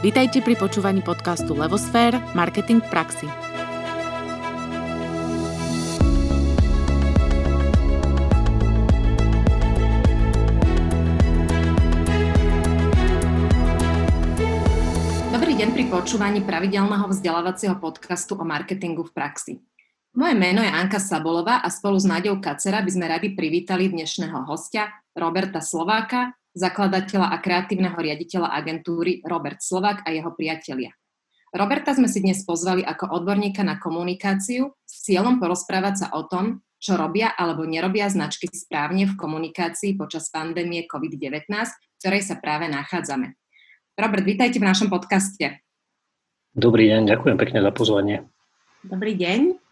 Vítajte pri počúvaní podcastu Levosfér – Marketing v praxi. Dobrý deň pri počúvaní pravidelného vzdelávacieho podcastu o marketingu v praxi. Moje meno je Anka Sabolová a spolu s Náďou Kacera by sme radi privítali dnešného hostia Roberta Slováka, zakladateľa a kreatívneho riaditeľa agentúry Robert Slovak a jeho priatelia. Roberta sme si dnes pozvali ako odborníka na komunikáciu s cieľom porozprávať sa o tom, čo robia alebo nerobia značky správne v komunikácii počas pandémie COVID-19, v ktorej sa práve nachádzame. Robert, vítajte v našom podcaste. Dobrý deň, ďakujem pekne za pozvanie. Dobrý deň.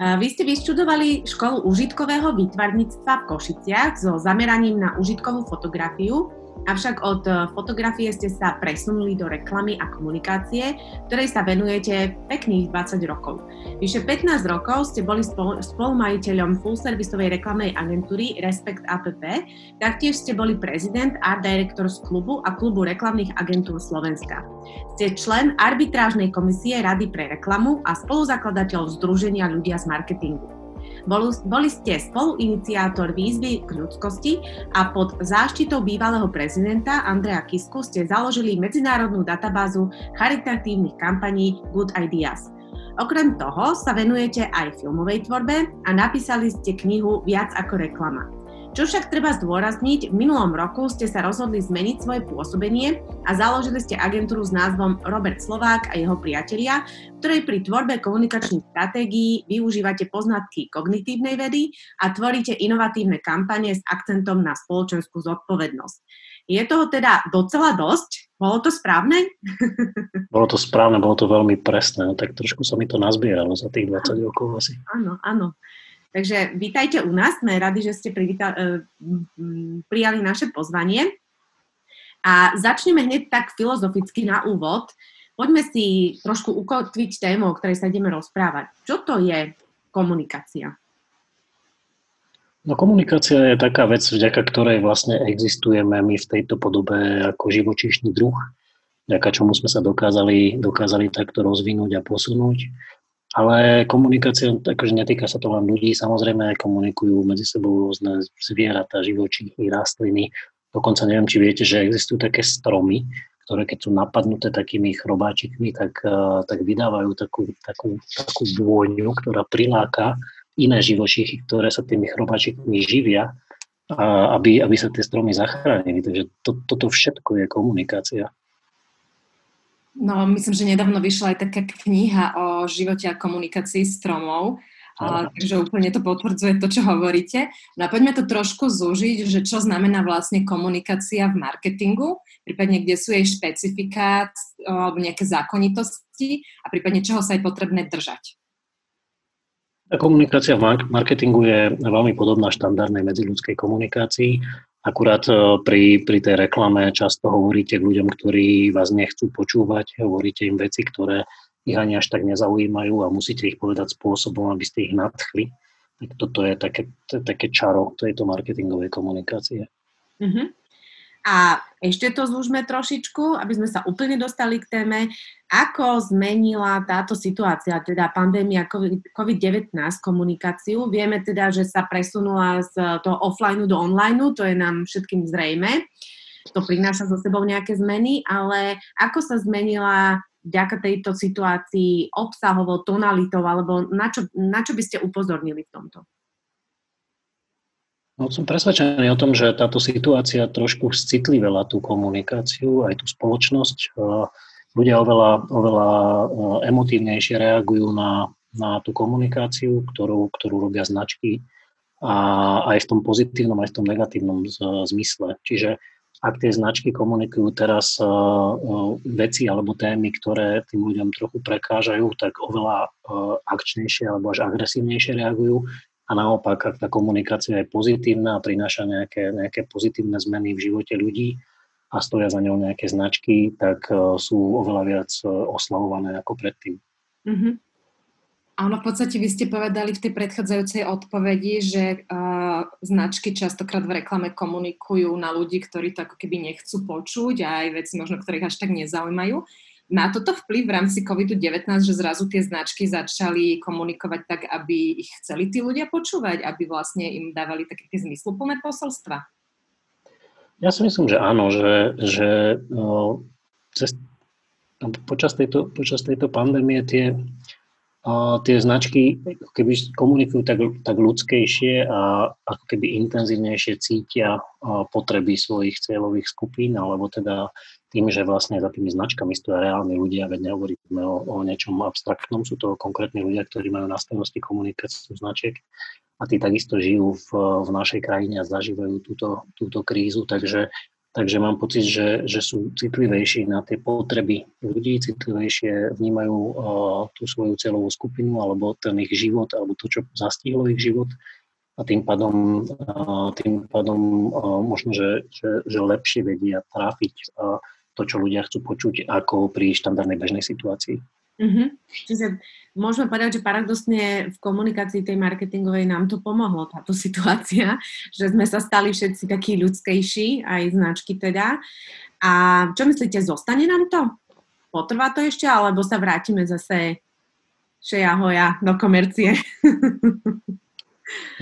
Vy ste vyštudovali školu užitkového výtvarníctva v Košiciach so zameraním na užitkovú fotografiu Avšak od eh, fotografie ste sa presunuli do reklamy a komunikácie, ktorej sa venujete pekných 20 rokov. Vyše 15 rokov ste boli spol- spolumajiteľom full-servisovej reklamnej agentúry Respect APP, taktiež ste boli prezident Art Director z klubu a klubu reklamných agentúr Slovenska. Ste člen arbitrážnej komisie Rady pre reklamu a spoluzakladateľ Združenia ľudia z marketingu. Boli, boli ste spoluiniciátor výzvy k ľudskosti a pod záštitou bývalého prezidenta Andreja Kisku ste založili medzinárodnú databázu charitatívnych kampaní Good Ideas. Okrem toho sa venujete aj filmovej tvorbe a napísali ste knihu Viac ako reklama. Čo však treba zdôrazniť, v minulom roku ste sa rozhodli zmeniť svoje pôsobenie a založili ste agentúru s názvom Robert Slovák a jeho priatelia, ktorej pri tvorbe komunikačných stratégií využívate poznatky kognitívnej vedy a tvoríte inovatívne kampane s akcentom na spoločenskú zodpovednosť. Je toho teda docela dosť? Bolo to správne? Bolo to správne, bolo to veľmi presné, no tak trošku sa mi to nazbieralo za tých 20 rokov asi. Áno, áno. Takže vítajte u nás, sme radi, že ste privíta, e, prijali naše pozvanie. A začneme hneď tak filozoficky na úvod. Poďme si trošku ukotviť tému, o ktorej sa ideme rozprávať. Čo to je komunikácia? No komunikácia je taká vec, vďaka ktorej vlastne existujeme my v tejto podobe ako živočíšny druh, vďaka čomu sme sa dokázali, dokázali takto rozvinúť a posunúť. Ale komunikácia, akože netýka sa to len ľudí, samozrejme komunikujú medzi sebou rôzne zvieratá, živočíchy, rastliny. Dokonca neviem, či viete, že existujú také stromy, ktoré keď sú napadnuté takými chrobáčikmi, tak, eh, tak vydávajú takú, takú, takú vôňu, ktorá priláka iné živočíchy, ktoré sa tými chrobáčikmi živia, aby, aby sa tie stromy zachránili. Takže to, toto všetko je komunikácia. No, myslím, že nedávno vyšla aj taká kniha o živote a komunikácii stromov, a, takže úplne to potvrdzuje to, čo hovoríte. No a poďme to trošku zúžiť, že čo znamená vlastne komunikácia v marketingu, prípadne kde sú jej špecifika alebo nejaké zákonitosti a prípadne čoho sa je potrebné držať. Komunikácia v marketingu je veľmi podobná štandardnej medziľudskej komunikácii. Akurát e, pri, pri tej reklame často hovoríte k ľuďom, ktorí vás nechcú počúvať, hovoríte im veci, ktoré ich ani až tak nezaujímajú a musíte ich povedať spôsobom, aby ste ich nadchli. Tak toto je také, také čaro tejto marketingovej komunikácie. Mm-hmm. A ešte to zúžme trošičku, aby sme sa úplne dostali k téme, ako zmenila táto situácia, teda pandémia COVID-19 komunikáciu. Vieme teda, že sa presunula z toho offline do online, to je nám všetkým zrejme. To prináša so sebou nejaké zmeny, ale ako sa zmenila vďaka tejto situácii obsahovo, tonalitou, alebo na čo, na čo by ste upozornili v tomto? No, som presvedčený o tom, že táto situácia trošku citlivela tú komunikáciu, aj tú spoločnosť. Ľudia oveľa, oveľa emotívnejšie reagujú na, na tú komunikáciu, ktorú, ktorú robia značky a aj v tom pozitívnom, aj v tom negatívnom zmysle. Čiže ak tie značky komunikujú teraz veci alebo témy, ktoré tým ľuďom trochu prekážajú, tak oveľa akčnejšie alebo až agresívnejšie reagujú a naopak, ak tá komunikácia je pozitívna a prináša nejaké, nejaké pozitívne zmeny v živote ľudí a stoja za ňou nejaké značky, tak uh, sú oveľa viac uh, oslavované ako predtým. Mm-hmm. Áno, v podstate vy ste povedali v tej predchádzajúcej odpovedi, že uh, značky častokrát v reklame komunikujú na ľudí, ktorí to ako keby nechcú počuť a aj veci možno, ktorých až tak nezaujímajú. Má toto vplyv v rámci COVID-19, že zrazu tie značky začali komunikovať tak, aby ich chceli tí ľudia počúvať, aby vlastne im dávali také tie zmysluplné posolstva? Ja si myslím, že áno, že, že no, cez, počas, tejto, počas tejto pandémie tie, tie značky keby komunikujú tak, tak ľudskejšie a ako keby intenzívnejšie cítia potreby svojich cieľových skupín, alebo teda tým, že vlastne za tými značkami stojí reálni ľudia, veď nehovoríme o, o niečom abstraktnom, sú to konkrétni ľudia, ktorí majú na starosti komunikáciu značiek a tí takisto žijú v, v našej krajine a zažívajú túto, túto krízu, takže Takže mám pocit, že, že sú citlivejší na tie potreby ľudí, citlivejšie vnímajú uh, tú svoju celovú skupinu alebo ten ich život alebo to, čo zastihlo ich život. A tým pádom, uh, tým pádom uh, možno, že, že, že lepšie vedia tráfiť uh, to, čo ľudia chcú počuť ako pri štandardnej bežnej situácii. Mm-hmm. Čiže môžeme povedať, že paradoxne v komunikácii tej marketingovej nám to pomohlo, táto situácia, že sme sa stali všetci takí ľudskejší, aj značky teda. A čo myslíte, zostane nám to? Potrvá to ešte, alebo sa vrátime zase šeja hoja do komercie?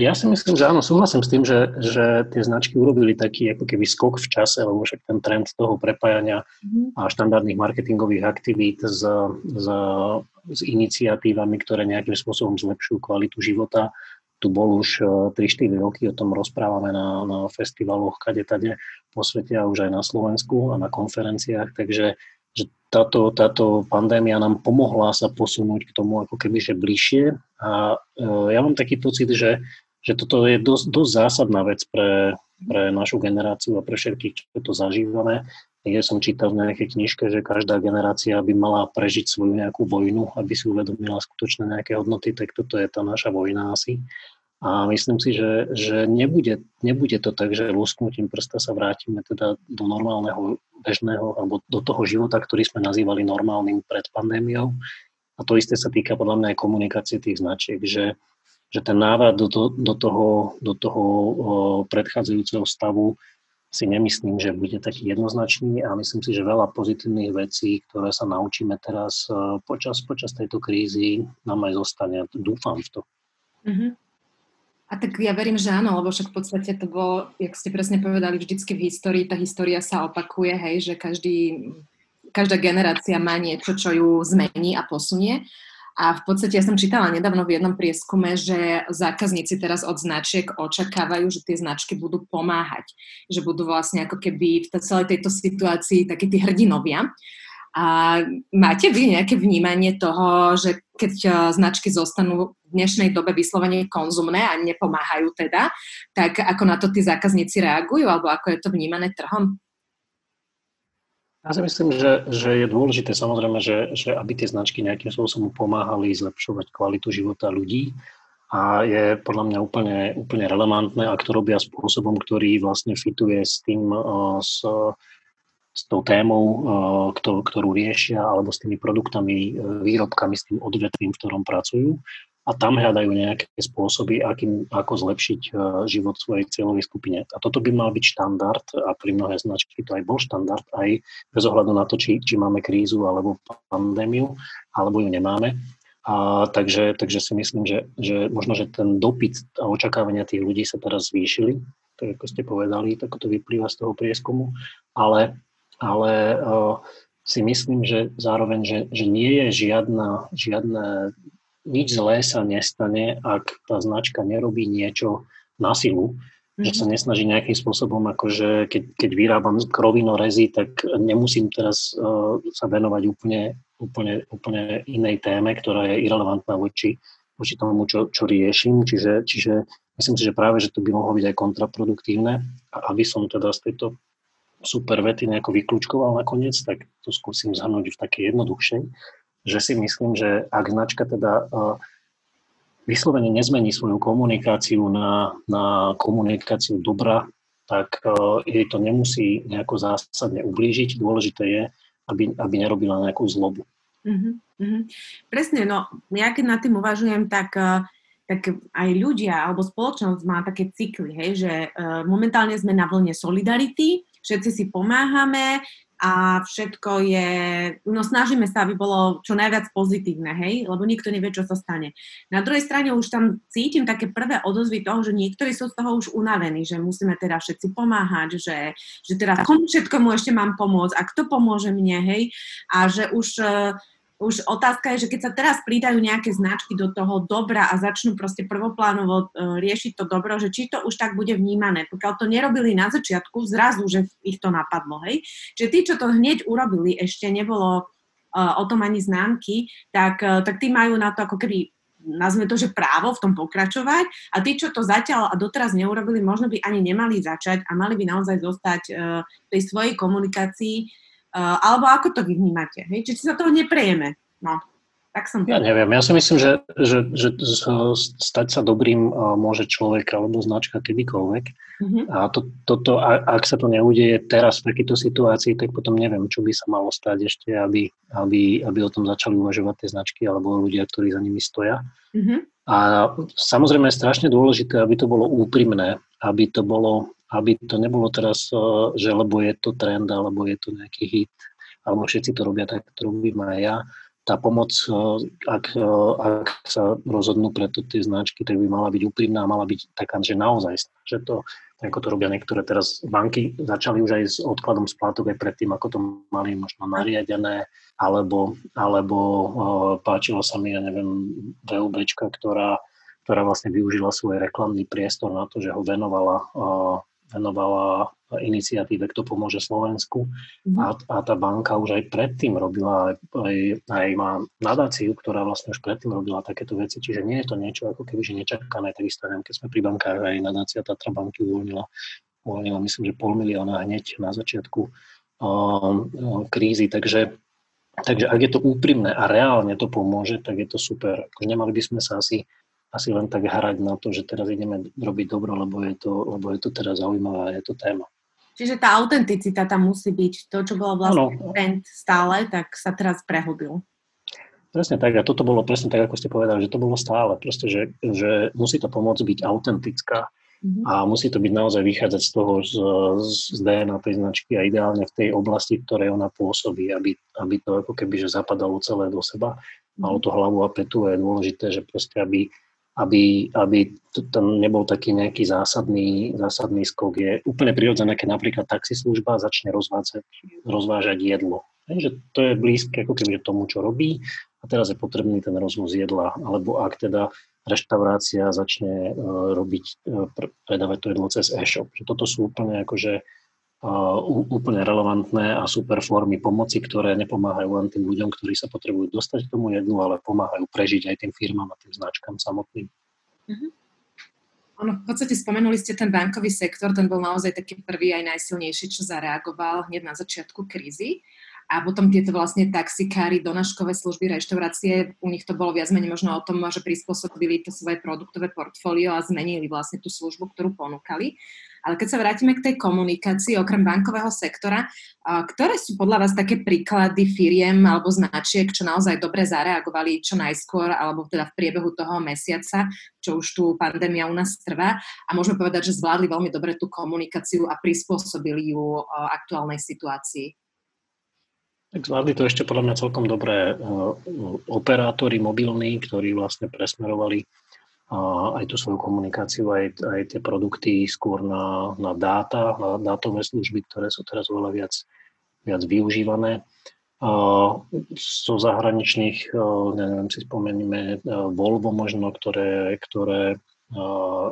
Ja si myslím, že áno, súhlasím s tým, že, že tie značky urobili taký ako keby skok v čase, lebo však ten trend toho prepájania mm-hmm. a štandardných marketingových aktivít s, s, s iniciatívami, ktoré nejakým spôsobom zlepšujú kvalitu života, tu bol už 3-4 e, roky, o tom rozprávame na, na festivaloch, kade tade po svete a už aj na Slovensku a na konferenciách, takže že táto, táto pandémia nám pomohla sa posunúť k tomu ako keby, že bližšie. A e, ja mám taký pocit, že, že toto je dosť, dosť zásadná vec pre, pre našu generáciu a pre všetkých, čo to zažívame. Ja som čítal v nejakej knižke, že každá generácia by mala prežiť svoju nejakú vojnu, aby si uvedomila skutočné nejaké hodnoty, tak toto je tá naša vojna asi. A myslím si, že, že nebude, nebude to tak, že lusknutím prsta sa vrátime teda do normálneho bežného alebo do toho života, ktorý sme nazývali normálnym pred pandémiou. A to isté sa týka podľa mňa aj komunikácie tých značiek, že, že ten návrat do, to, do toho, do toho predchádzajúceho stavu si nemyslím, že bude taký jednoznačný a myslím si, že veľa pozitívnych vecí, ktoré sa naučíme teraz počas, počas tejto krízy, nám aj zostane. Dúfam v to. Mm-hmm. A tak ja verím, že áno, lebo však v podstate to bolo, jak ste presne povedali, vždycky v histórii, tá história sa opakuje, hej, že každý, každá generácia má niečo, čo ju zmení a posunie. A v podstate ja som čítala nedávno v jednom prieskume, že zákazníci teraz od značiek očakávajú, že tie značky budú pomáhať. Že budú vlastne ako keby v celej tejto situácii takí tí hrdinovia. A máte vy nejaké vnímanie toho, že keď e, značky zostanú v dnešnej dobe vyslovene konzumné a nepomáhajú teda, tak ako na to tí zákazníci reagujú alebo ako je to vnímané trhom? Ja si myslím, že, že je dôležité samozrejme, že, že aby tie značky nejakým spôsobom pomáhali zlepšovať kvalitu života ľudí a je podľa mňa úplne, úplne relevantné, ak to robia spôsobom, ktorý vlastne fituje s tým, e, s, s tou témou, eh, ktorú riešia, alebo s tými produktami, eh, výrobkami, s tým odvetvím, v ktorom pracujú a tam hľadajú nejaké spôsoby, akým, ako zlepšiť eh, život svojej cieľovej skupine. A toto by mal byť štandard a pri mnohé značky to aj bol štandard, aj bez ohľadu na to, či, či máme krízu alebo pandémiu, alebo ju nemáme. A takže, takže si myslím, že, že možno, že ten dopyt a očakávania tých ľudí sa teraz zvýšili, tak ako ste povedali, tak to vyplýva z toho prieskumu, ale ale si myslím, že zároveň, že, že nie je žiadna, žiadne, nič zlé sa nestane, ak tá značka nerobí niečo na silu, mm-hmm. že sa mhm. nesnaží nejakým spôsobom, akože keď, keď vyrábam krovinorezy, tak nemusím teraz uh, sa venovať úplne, úplne, úplne inej téme, ktorá je irrelevantná voči, voči tomu, čo, čo riešim. Čiže, čiže myslím si, že práve, že to by mohlo byť aj kontraproduktívne, aby som teda z tejto super vety nejako vyklúčkoval nakoniec, tak to skúsim zhrnúť v takej jednoduchšej, že si myslím, že ak značka teda vyslovene nezmení svoju komunikáciu na, na komunikáciu dobra, tak jej to nemusí nejako zásadne ublížiť. Dôležité je, aby, aby nerobila nejakú zlobu. Uh-huh, Presne, no ja keď nad tým uvažujem, tak, tak aj ľudia alebo spoločnosť má také cykly, hej, že uh, momentálne sme na vlne solidarity, všetci si pomáhame, a všetko je, no snažíme sa, aby bolo čo najviac pozitívne, hej, lebo nikto nevie, čo sa stane. Na druhej strane už tam cítim také prvé odozvy toho, že niektorí sú z toho už unavení, že musíme teda všetci pomáhať, že, že teda komu všetkomu ešte mám pomôcť a kto pomôže mne, hej, a že už už otázka je, že keď sa teraz pridajú nejaké značky do toho dobra a začnú proste prvoplánovo uh, riešiť to dobro, že či to už tak bude vnímané. Pokiaľ to nerobili na začiatku, zrazu, že ich to napadlo, hej. Čiže tí, čo to hneď urobili, ešte nebolo uh, o tom ani známky, tak, uh, tak tí majú na to ako keby nazme to, že právo v tom pokračovať a tí, čo to zatiaľ a doteraz neurobili, možno by ani nemali začať a mali by naozaj zostať v tej svojej komunikácii Uh, alebo ako to vy vnímate? Hej? Či sa toho neprejeme? No, tak som... Ja neviem, ja si myslím, že, že, že stať sa dobrým uh, môže človek alebo značka kedykoľvek. Mm-hmm. A to, toto, ak sa to neudeje teraz v takejto situácii, tak potom neviem, čo by sa malo stať ešte, aby, aby, aby o tom začali uvažovať tie značky alebo ľudia, ktorí za nimi stoja. Mm-hmm. A samozrejme je strašne dôležité, aby to bolo úprimné, aby to bolo aby to nebolo teraz, že lebo je to trend, alebo je to nejaký hit, alebo všetci to robia tak, to robím aj ja. Tá pomoc, ak, ak sa rozhodnú pre to tie značky, tak by mala byť úprimná, mala byť taká, že naozaj, že to, ako to robia niektoré teraz banky, začali už aj s odkladom splátok aj predtým, ako to mali možno nariadené, alebo, alebo páčilo sa mi, ja neviem, VUBčka, ktorá, ktorá vlastne využila svoj reklamný priestor na to, že ho venovala venovala iniciatíve Kto pomôže Slovensku mm. a, a tá banka už aj predtým robila, aj, aj, má nadáciu, ktorá vlastne už predtým robila takéto veci, čiže nie je to niečo ako keby, že nečakané, takisto neviem, keď sme pri bankách aj nadácia Tatra banky uvoľnila, uvoľnila myslím, že pol milióna hneď na začiatku um, krízy, takže Takže ak je to úprimné a reálne to pomôže, tak je to super. Akože nemali by sme sa asi asi len tak hrať na to, že teraz ideme robiť dobro, lebo je to, lebo je to teraz zaujímavé a je to téma. Čiže tá autenticita tam musí byť. To, čo bolo vlastne ano. trend stále, tak sa teraz prehlbil. Presne tak. A toto bolo presne tak, ako ste povedali, že to bolo stále. Proste, že, že musí to pomôcť byť autentická. Mm-hmm. A musí to byť naozaj vychádzať z toho, z, z DNA tej značky a ideálne v tej oblasti, v ktorej ona pôsobí, aby, aby to ako keby že zapadalo celé do seba. Malo to hlavu a petu a je dôležité, že proste aby aby, aby tam nebol taký nejaký zásadný, zásadný skok. Je úplne prirodzené, keď napríklad taxislužba začne rozvážať, rozvážať jedlo. že to je blízke ako keby tomu, čo robí a teraz je potrebný ten rozvoz jedla. Alebo ak teda reštaurácia začne uh, robiť, uh, predávať to jedlo cez e-shop. Toto sú úplne akože úplne relevantné a super formy pomoci, ktoré nepomáhajú len tým ľuďom, ktorí sa potrebujú dostať k tomu jednu, ale pomáhajú prežiť aj tým firmám a tým značkám samotným. Ono, v podstate spomenuli ste ten bankový sektor, ten bol naozaj taký prvý aj najsilnejší, čo zareagoval hneď na začiatku krízy. A potom tieto vlastne taxikári, donáškové služby, reštaurácie, u nich to bolo viac menej možno o tom, že prispôsobili to svoje produktové portfólio a zmenili vlastne tú službu, ktorú ponúkali. Ale keď sa vrátime k tej komunikácii, okrem bankového sektora, ktoré sú podľa vás také príklady firiem alebo značiek, čo naozaj dobre zareagovali čo najskôr, alebo teda v priebehu toho mesiaca, čo už tu pandémia u nás trvá a môžeme povedať, že zvládli veľmi dobre tú komunikáciu a prispôsobili ju aktuálnej situácii? Tak zvládli to ešte podľa mňa celkom dobré operátori mobilní, ktorí vlastne presmerovali aj tú svoju komunikáciu, aj, aj tie produkty skôr na, na dáta, na dátové služby, ktoré sú teraz oveľa viac, viac využívané. Zo zahraničných, neviem, si spomenieme Volvo možno, ktoré, ktoré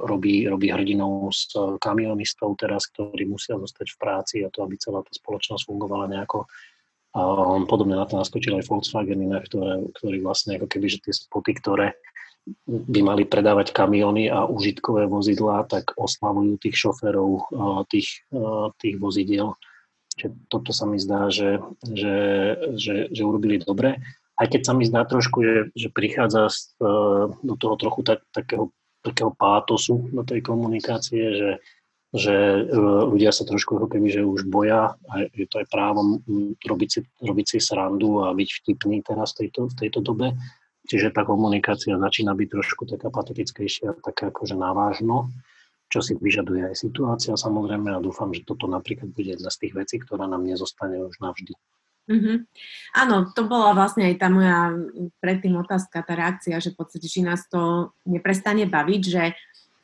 robí, robí hrdinou s kamionistov teraz, ktorí musia zostať v práci a to, aby celá tá spoločnosť fungovala nejako podobne na to naskočil aj Volkswagen, ktoré, ktorý vlastne ako keby, že tie spoty, ktoré by mali predávať kamiony a užitkové vozidlá, tak oslavujú tých šoférov tých, tých vozidiel. Čiže toto sa mi zdá, že, že, že, že urobili dobre. Aj keď sa mi zdá trošku, že, že prichádza z, do toho trochu tak, takého, takého pátosu do tej komunikácie, že, že ľudia sa trošku keby, že už boja a je to aj právom robiť si, robiť si srandu a byť vtipný teraz v tejto, v tejto dobe. Čiže tá komunikácia začína byť trošku taká patetickejšia, taká akože navážno, čo si vyžaduje aj situácia samozrejme a dúfam, že toto napríklad bude jedna z tých vecí, ktorá nám nezostane už navždy. Mm-hmm. Áno, to bola vlastne aj tá moja predtým otázka, tá reakcia, že v podstate, či nás to neprestane baviť, že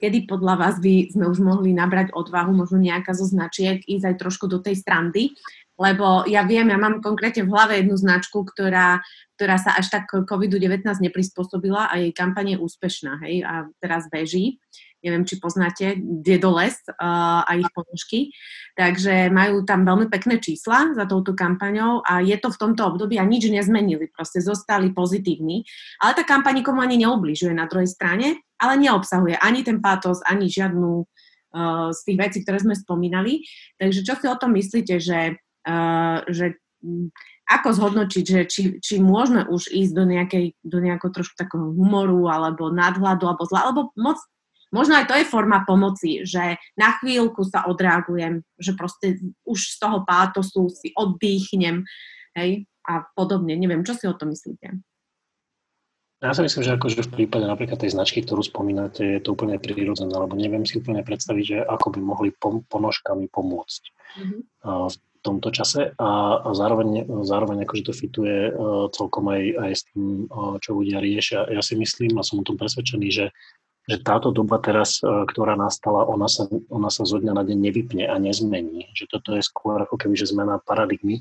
kedy podľa vás by sme už mohli nabrať odvahu, možno nejaká zo značiek, ísť aj trošku do tej strandy, lebo ja viem, ja mám konkrétne v hlave jednu značku, ktorá, ktorá sa až tak COVID-19 neprispôsobila a jej kampaň je úspešná, hej, a teraz beží neviem, či poznáte Dedoles a ich ponožky. Takže majú tam veľmi pekné čísla za touto kampaňou a je to v tomto období a nič nezmenili, proste zostali pozitívni. Ale tá kampaň nikomu ani neobližuje na druhej strane, ale neobsahuje ani ten pátos, ani žiadnu uh, z tých vecí, ktoré sme spomínali. Takže čo si o tom myslíte, že, uh, že ako zhodnočiť, že či, či môžeme už ísť do, nejakej, do nejakého trošku takého humoru alebo nadhľadu alebo zla, alebo moc Možno aj to je forma pomoci, že na chvíľku sa odreagujem, že proste už z toho pátosu si oddychnem, hej, a podobne. Neviem, čo si o to myslíte? Ja si myslím, že akože v prípade napríklad tej značky, ktorú spomínate, je to úplne prirodzené, lebo neviem si úplne predstaviť, že ako by mohli pom- ponožkami pomôcť mm-hmm. v tomto čase a, a zároveň, zároveň akože to fituje uh, celkom aj, aj s tým, uh, čo ľudia riešia. Ja si myslím a som o tom presvedčený, že že táto doba teraz, e, ktorá nastala, ona sa, ona sa zo dňa na deň nevypne a nezmení. Že toto je skôr ako keby že zmena paradigmy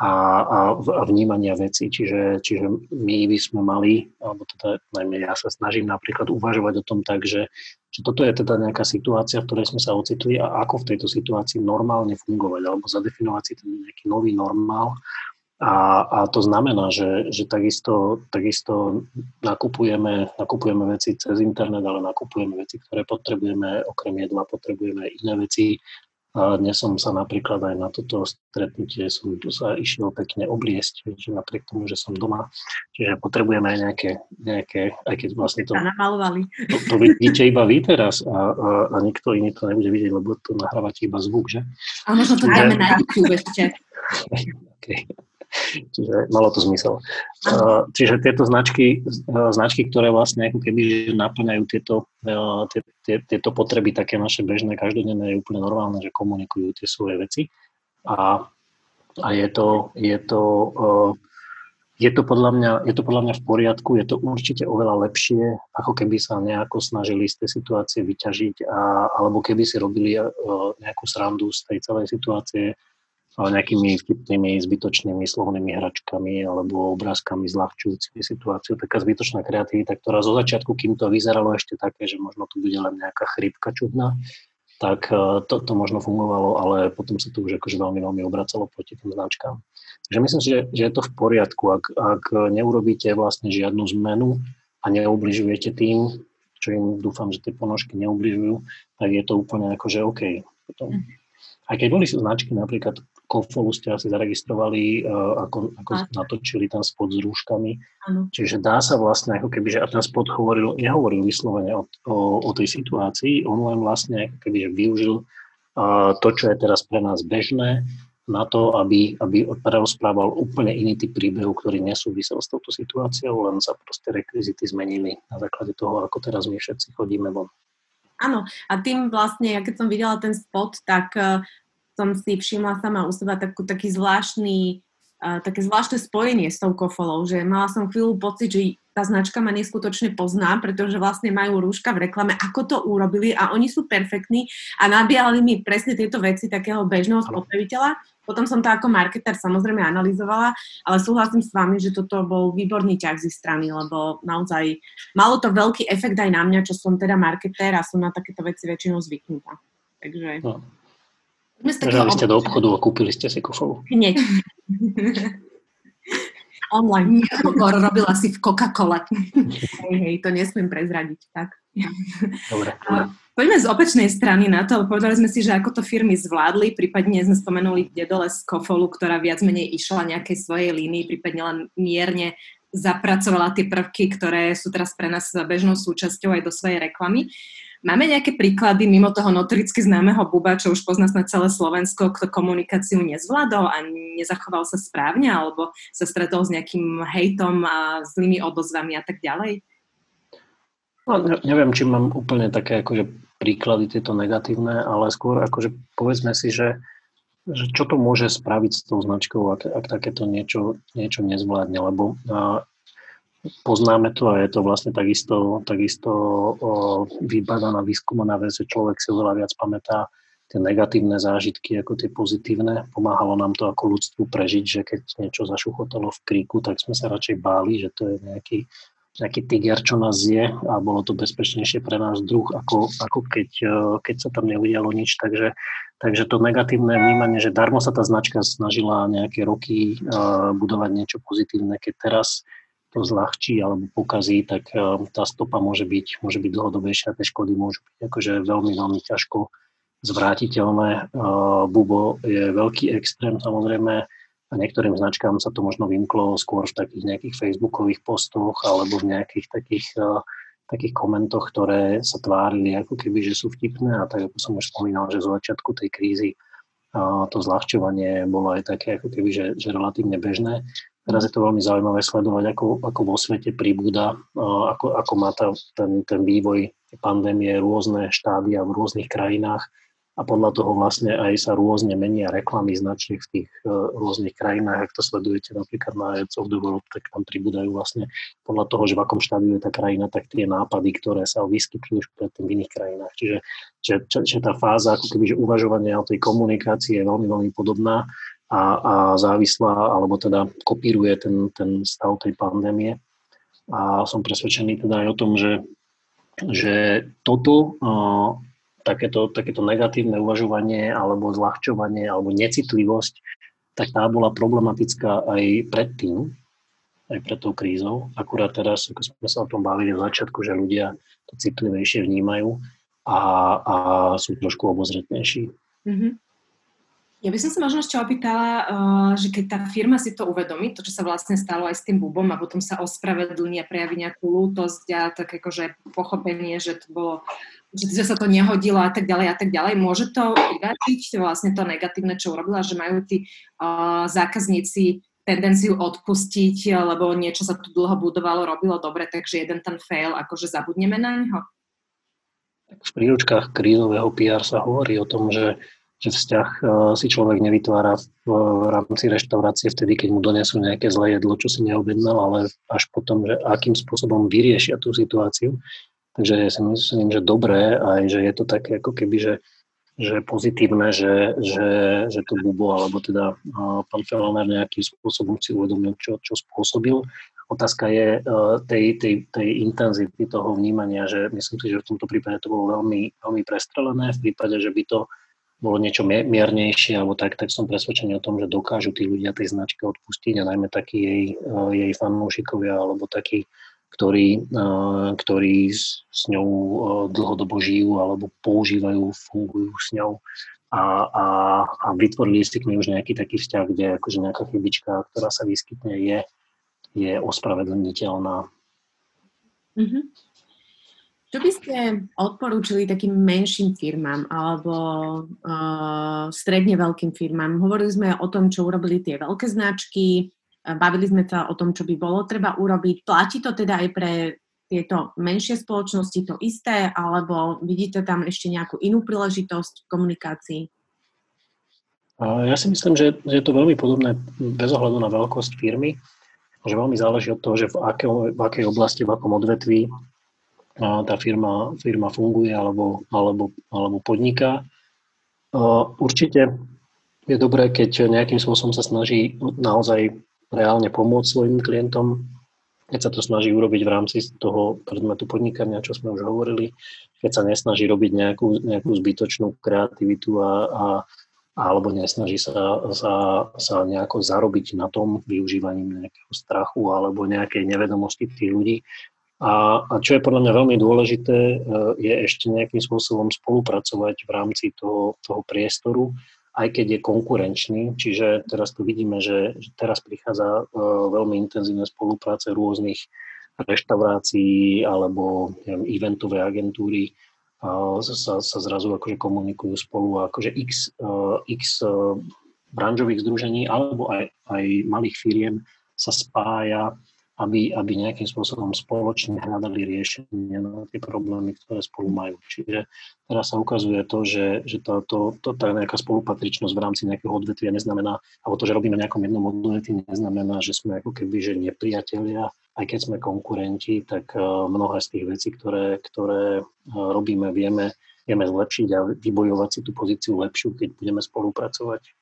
a, a, a vnímania veci. Čiže, čiže my by sme mali, alebo teda najmä ja sa snažím napríklad uvažovať o tom tak, že, že toto je teda nejaká situácia, v ktorej sme sa ocitli a ako v tejto situácii normálne fungovať, alebo zadefinovať si ten nejaký nový normál a, a to znamená, že, že takisto, takisto nakupujeme, nakupujeme veci cez internet, ale nakupujeme veci, ktoré potrebujeme, okrem jedla potrebujeme iné veci. A dnes som sa napríklad aj na toto stretnutie som tu sa išiel pekne obliesť, že napriek tomu, že som doma. Čiže potrebujeme aj nejaké, nejaké aj keď vlastne to, to, to vidíte iba vy teraz a, a, a nikto iný to nebude vidieť, lebo to nahrávate iba zvuk, že? A možno to dáme na YouTube ešte. okay. Čiže malo to zmysel. Čiže tieto značky, značky, ktoré vlastne ako keby naplňajú tieto, tie, tie, tieto potreby také naše bežné, každodenné, je úplne normálne, že komunikujú tie svoje veci. A, a je to, je to je to, podľa mňa, je to podľa mňa v poriadku, je to určite oveľa lepšie, ako keby sa nejako snažili z tej situácie vyťažiť, a, alebo keby si robili nejakú srandu z tej celej situácie, nejakými vtipnými, zbytočnými slovnými hračkami alebo obrázkami zľahčujúcimi situáciu. Taká zbytočná kreativita, ktorá zo začiatku, kým to vyzeralo ešte také, že možno tu bude len nejaká chrypka čudná, tak e, to, to možno fungovalo, ale potom sa to už akože veľmi, veľmi obracalo proti tým značkám. Takže myslím si, že, že je to v poriadku, ak, ak neurobíte vlastne žiadnu zmenu a neubližujete tým, čo im dúfam, že tie ponožky neubližujú, tak je to úplne akože OK. Potom. Mhm. Aj keď boli značky napríklad Kofolu ste asi zaregistrovali, uh, ako, ako natočili ten spod s rúškami. Ano. Čiže dá sa vlastne, ako keby, že a ten spod hovoril, nehovoril vyslovene o, o, o tej situácii, on len vlastne ako keby, využil uh, to, čo je teraz pre nás bežné, na to, aby, aby rozprával úplne iný typ príbehu, ktorý nesúvisel s touto situáciou, len sa proste rekvizity zmenili na základe toho, ako teraz my všetci chodíme von. Áno, a tým vlastne, ja keď som videla ten spot, tak uh, som si všimla sama u seba takú, taký zvláštny, uh, také zvláštne spojenie s tou kofolou, že mala som chvíľu pocit, že tá značka ma neskutočne pozná, pretože vlastne majú rúška v reklame, ako to urobili a oni sú perfektní a nabíjali mi presne tieto veci takého bežného spotrebiteľa. Potom som to ako marketer samozrejme analyzovala, ale súhlasím s vami, že toto bol výborný ťah z strany, lebo naozaj malo to veľký efekt aj na mňa, čo som teda marketer a som na takéto veci väčšinou zvyknutá. Takže... No. Bežali ste do obchodu a kúpili ste si kofolu. Hneď. Online. Nehovor, robila si v Coca-Cole. hej, hej, to nesmiem prezradiť. Tak. Dobre. Poďme z opačnej strany na to, povedali sme si, že ako to firmy zvládli, prípadne sme spomenuli Dedole z Kofolu, ktorá viac menej išla nejakej svojej línii, prípadne len mierne zapracovala tie prvky, ktoré sú teraz pre nás bežnou súčasťou aj do svojej reklamy. Máme nejaké príklady mimo toho notoricky známeho Buba, čo už pozná na celé Slovensko, kto komunikáciu nezvládol a nezachoval sa správne, alebo sa stretol s nejakým hejtom a zlými odozvami a tak ďalej? No, neviem, či mám úplne také akože príklady tieto negatívne, ale skôr akože povedzme si, že, že čo to môže spraviť s tou značkou, ak, ak takéto niečo, niečo nezvládne, lebo a, poznáme to a je to vlastne takisto, takisto vybadaná, vyskúmaná vec, že človek si oveľa viac pamätá tie negatívne zážitky ako tie pozitívne. Pomáhalo nám to ako ľudstvu prežiť, že keď niečo zašuchotalo v kríku, tak sme sa radšej báli, že to je nejaký nejaký tiger, čo nás zje a bolo to bezpečnejšie pre náš druh, ako, ako keď, keď sa tam neudialo nič. Takže, takže to negatívne vnímanie, že darmo sa tá značka snažila nejaké roky budovať niečo pozitívne, keď teraz to zľahčí alebo pokazí, tak uh, tá stopa môže byť, môže byť dlhodobejšia, tie škody môžu byť akože veľmi, veľmi ťažko zvrátiteľné. Uh, Bubo je veľký extrém, samozrejme, a niektorým značkám sa to možno vymklo skôr v takých nejakých facebookových postoch alebo v nejakých takých, uh, takých komentoch, ktoré sa tvárili ako keby, že sú vtipné a tak ako som už spomínal, že z začiatku tej krízy to zľahčovanie bolo aj také ako keby, že, že relatívne bežné. Teraz je to veľmi zaujímavé sledovať, ako, ako vo svete pribúda, ako, ako má tá, ten, ten vývoj pandémie rôzne štádia v rôznych krajinách a podľa toho vlastne aj sa rôzne menia reklamy značiek v tých uh, rôznych krajinách. Ak to sledujete napríklad na Ads of the World, tak tam pribúdajú vlastne podľa toho, že v akom štádiu je tá krajina, tak tie nápady, ktoré sa vyskytujú už predtým v iných krajinách. Čiže že, že, že tá fáza ako keby, že uvažovania o tej komunikácii je veľmi, veľmi podobná a, a závislá, alebo teda kopíruje ten, ten stav tej pandémie. A som presvedčený teda aj o tom, že, že toto uh, takéto, takéto negatívne uvažovanie alebo zľahčovanie alebo necitlivosť, tak tá bola problematická aj predtým, aj pred tou krízou. Akurát teraz, ako sme sa o tom bavili v začiatku, že ľudia to citlivejšie vnímajú a, a sú trošku obozretnejší. Mm-hmm. Ja by som sa možno ešte opýtala, uh, že keď tá firma si to uvedomí, to, čo sa vlastne stalo aj s tým bubom a potom sa ospravedlní a prejaví nejakú lútosť a tak akože pochopenie, že to bolo že sa to nehodilo a tak ďalej a tak ďalej. Môže to vyvážiť vlastne to negatívne, čo urobila, že majú tí uh, zákazníci tendenciu odpustiť, lebo niečo sa tu dlho budovalo, robilo dobre, takže jeden ten fail, akože zabudneme na neho? V príručkách krízového PR sa hovorí o tom, že, že vzťah uh, si človek nevytvára v, rámci reštaurácie vtedy, keď mu donesú nejaké zlé jedlo, čo si neobjednal, ale až potom, že akým spôsobom vyriešia tú situáciu. Takže ja si myslím, že dobré aj, že je to také ako keby, že, že pozitívne, že, že, že to Bubo, alebo teda pán Fellner nejakým spôsobom si uvedomil, čo, čo spôsobil. Otázka je uh, tej, tej, tej intenzity toho vnímania, že myslím si, že v tomto prípade to bolo veľmi, veľmi prestrelené. V prípade, že by to bolo niečo miernejšie alebo tak, tak som presvedčený o tom, že dokážu tí ľudia tej značke odpustiť a najmä takí jej, uh, jej fanúšikovia alebo takí ktorí, ktorí s ňou dlhodobo žijú alebo používajú, fungujú s ňou a, a, a vytvorili si k nej už nejaký taký vzťah, kde akože nejaká chybička, ktorá sa vyskytne, je, je ospravedlniteľná. Mm-hmm. Čo by ste odporúčili takým menším firmám alebo uh, stredne veľkým firmám? Hovorili sme o tom, čo urobili tie veľké značky, Bavili sme sa o tom, čo by bolo treba urobiť. Platí to teda aj pre tieto menšie spoločnosti to isté, alebo vidíte tam ešte nejakú inú príležitosť v komunikácii? Ja si myslím, že, je to veľmi podobné bez ohľadu na veľkosť firmy, že veľmi záleží od toho, že v, aké, v akej oblasti, v akom odvetví tá firma, firma funguje alebo, alebo, alebo podniká. Určite je dobré, keď nejakým spôsobom sa snaží naozaj reálne pomôcť svojim klientom, keď sa to snaží urobiť v rámci toho predmetu podnikania, čo sme už hovorili, keď sa nesnaží robiť nejakú, nejakú zbytočnú kreativitu a, a alebo nesnaží sa, sa, sa nejako zarobiť na tom využívaním nejakého strachu alebo nejakej nevedomosti tých ľudí. A, a čo je podľa mňa veľmi dôležité, e, je ešte nejakým spôsobom spolupracovať v rámci toho, toho priestoru aj keď je konkurenčný. Čiže teraz tu vidíme, že teraz prichádza e, veľmi intenzívne spolupráce rôznych reštaurácií alebo neviem, eventové agentúry sa, sa zrazu akože komunikujú spolu akože x, x branžových združení alebo aj, aj malých firiem sa spája aby, aby nejakým spôsobom spoločne hľadali riešenie na tie problémy, ktoré spolu majú. Čiže teraz sa ukazuje to, že, že to, to, to, tá nejaká spolupatričnosť v rámci nejakého odvetvia neznamená, alebo to, že robíme nejakom jednom odvetví, neznamená, že sme ako keby že nepriatelia, aj keď sme konkurenti, tak eh, mnohé z tých vecí, ktoré, ktoré eh, robíme, vieme, vieme zlepšiť a vybojovať si tú pozíciu lepšiu, keď budeme spolupracovať.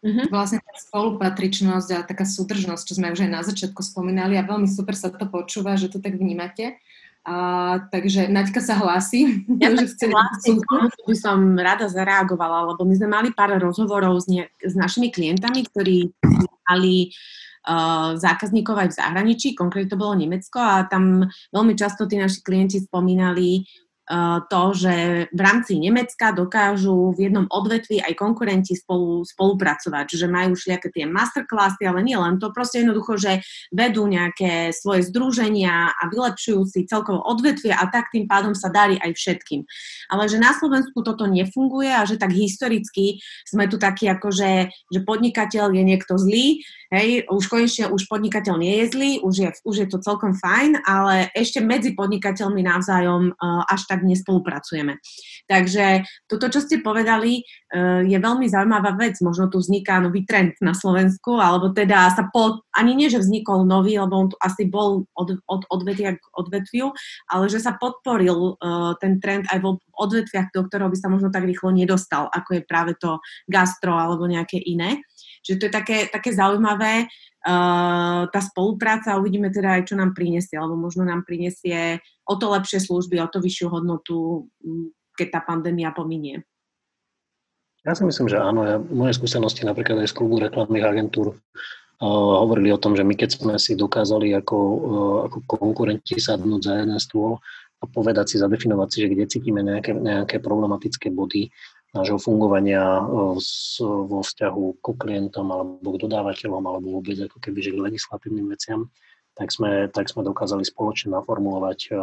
Mm-hmm. Vlastne tá spolupatričnosť a taká súdržnosť, čo sme už aj na začiatku spomínali a veľmi super sa to počúva, že to tak vnímate. A, takže Naďka sa hlási. Ja že chce hlásim, by som rada zareagovala, lebo my sme mali pár rozhovorov s, ne, s našimi klientami, ktorí mali uh, zákazníkov aj v zahraničí, konkrétne to bolo Nemecko a tam veľmi často tí naši klienti spomínali to, že v rámci Nemecka dokážu v jednom odvetvi aj konkurenti spolu, spolupracovať, že majú všelijaké tie masterclassy, ale nie len to, proste jednoducho, že vedú nejaké svoje združenia a vylepšujú si celkovo odvetvie a tak tým pádom sa darí aj všetkým. Ale že na Slovensku toto nefunguje a že tak historicky sme tu takí ako, že, že podnikateľ je niekto zlý, Hej, už konečne už podnikateľ nie je zlý, už je, už je to celkom fajn, ale ešte medzi podnikateľmi navzájom uh, až tak nespolupracujeme. Takže toto, čo ste povedali, uh, je veľmi zaujímavá vec. Možno tu vzniká nový trend na Slovensku, alebo teda sa po, ani nie, že vznikol nový, lebo on tu asi bol od, od odvetvia k odvetviu, ale že sa podporil uh, ten trend aj vo odvetviach, do ktorého by sa možno tak rýchlo nedostal, ako je práve to gastro alebo nejaké iné. Čiže to je také, také zaujímavé, tá spolupráca uvidíme teda aj, čo nám prinesie, alebo možno nám prinesie o to lepšie služby, o to vyššiu hodnotu, keď tá pandémia pominie. Ja si myslím, že áno. Ja, moje skúsenosti napríklad aj z klubu reklamných agentúr uh, hovorili o tom, že my keď sme si dokázali ako, uh, ako konkurenti sadnúť za jeden stôl a povedať si, zadefinovať si, že kde cítime nejaké, nejaké problematické body, nášho fungovania vo vzťahu ku klientom alebo k dodávateľom alebo vôbec ako keby že k legislatívnym veciam, tak sme, tak sme dokázali spoločne naformulovať,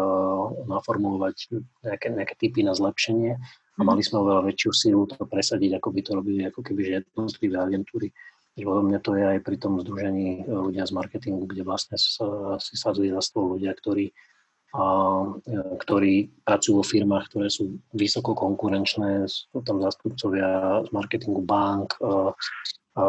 naformulovať nejaké, nejaké typy na zlepšenie a mali sme oveľa väčšiu sílu to presadiť, ako by to robili ako keby že jednotlivé agentúry. Podľa mňa to je aj pri tom združení ľudia z marketingu, kde vlastne si sadzujú za stôl ľudia, ktorí e, ktorí pracujú vo firmách, ktoré sú vysoko konkurenčné, sú tam zastupcovia z marketingu bank, e, e,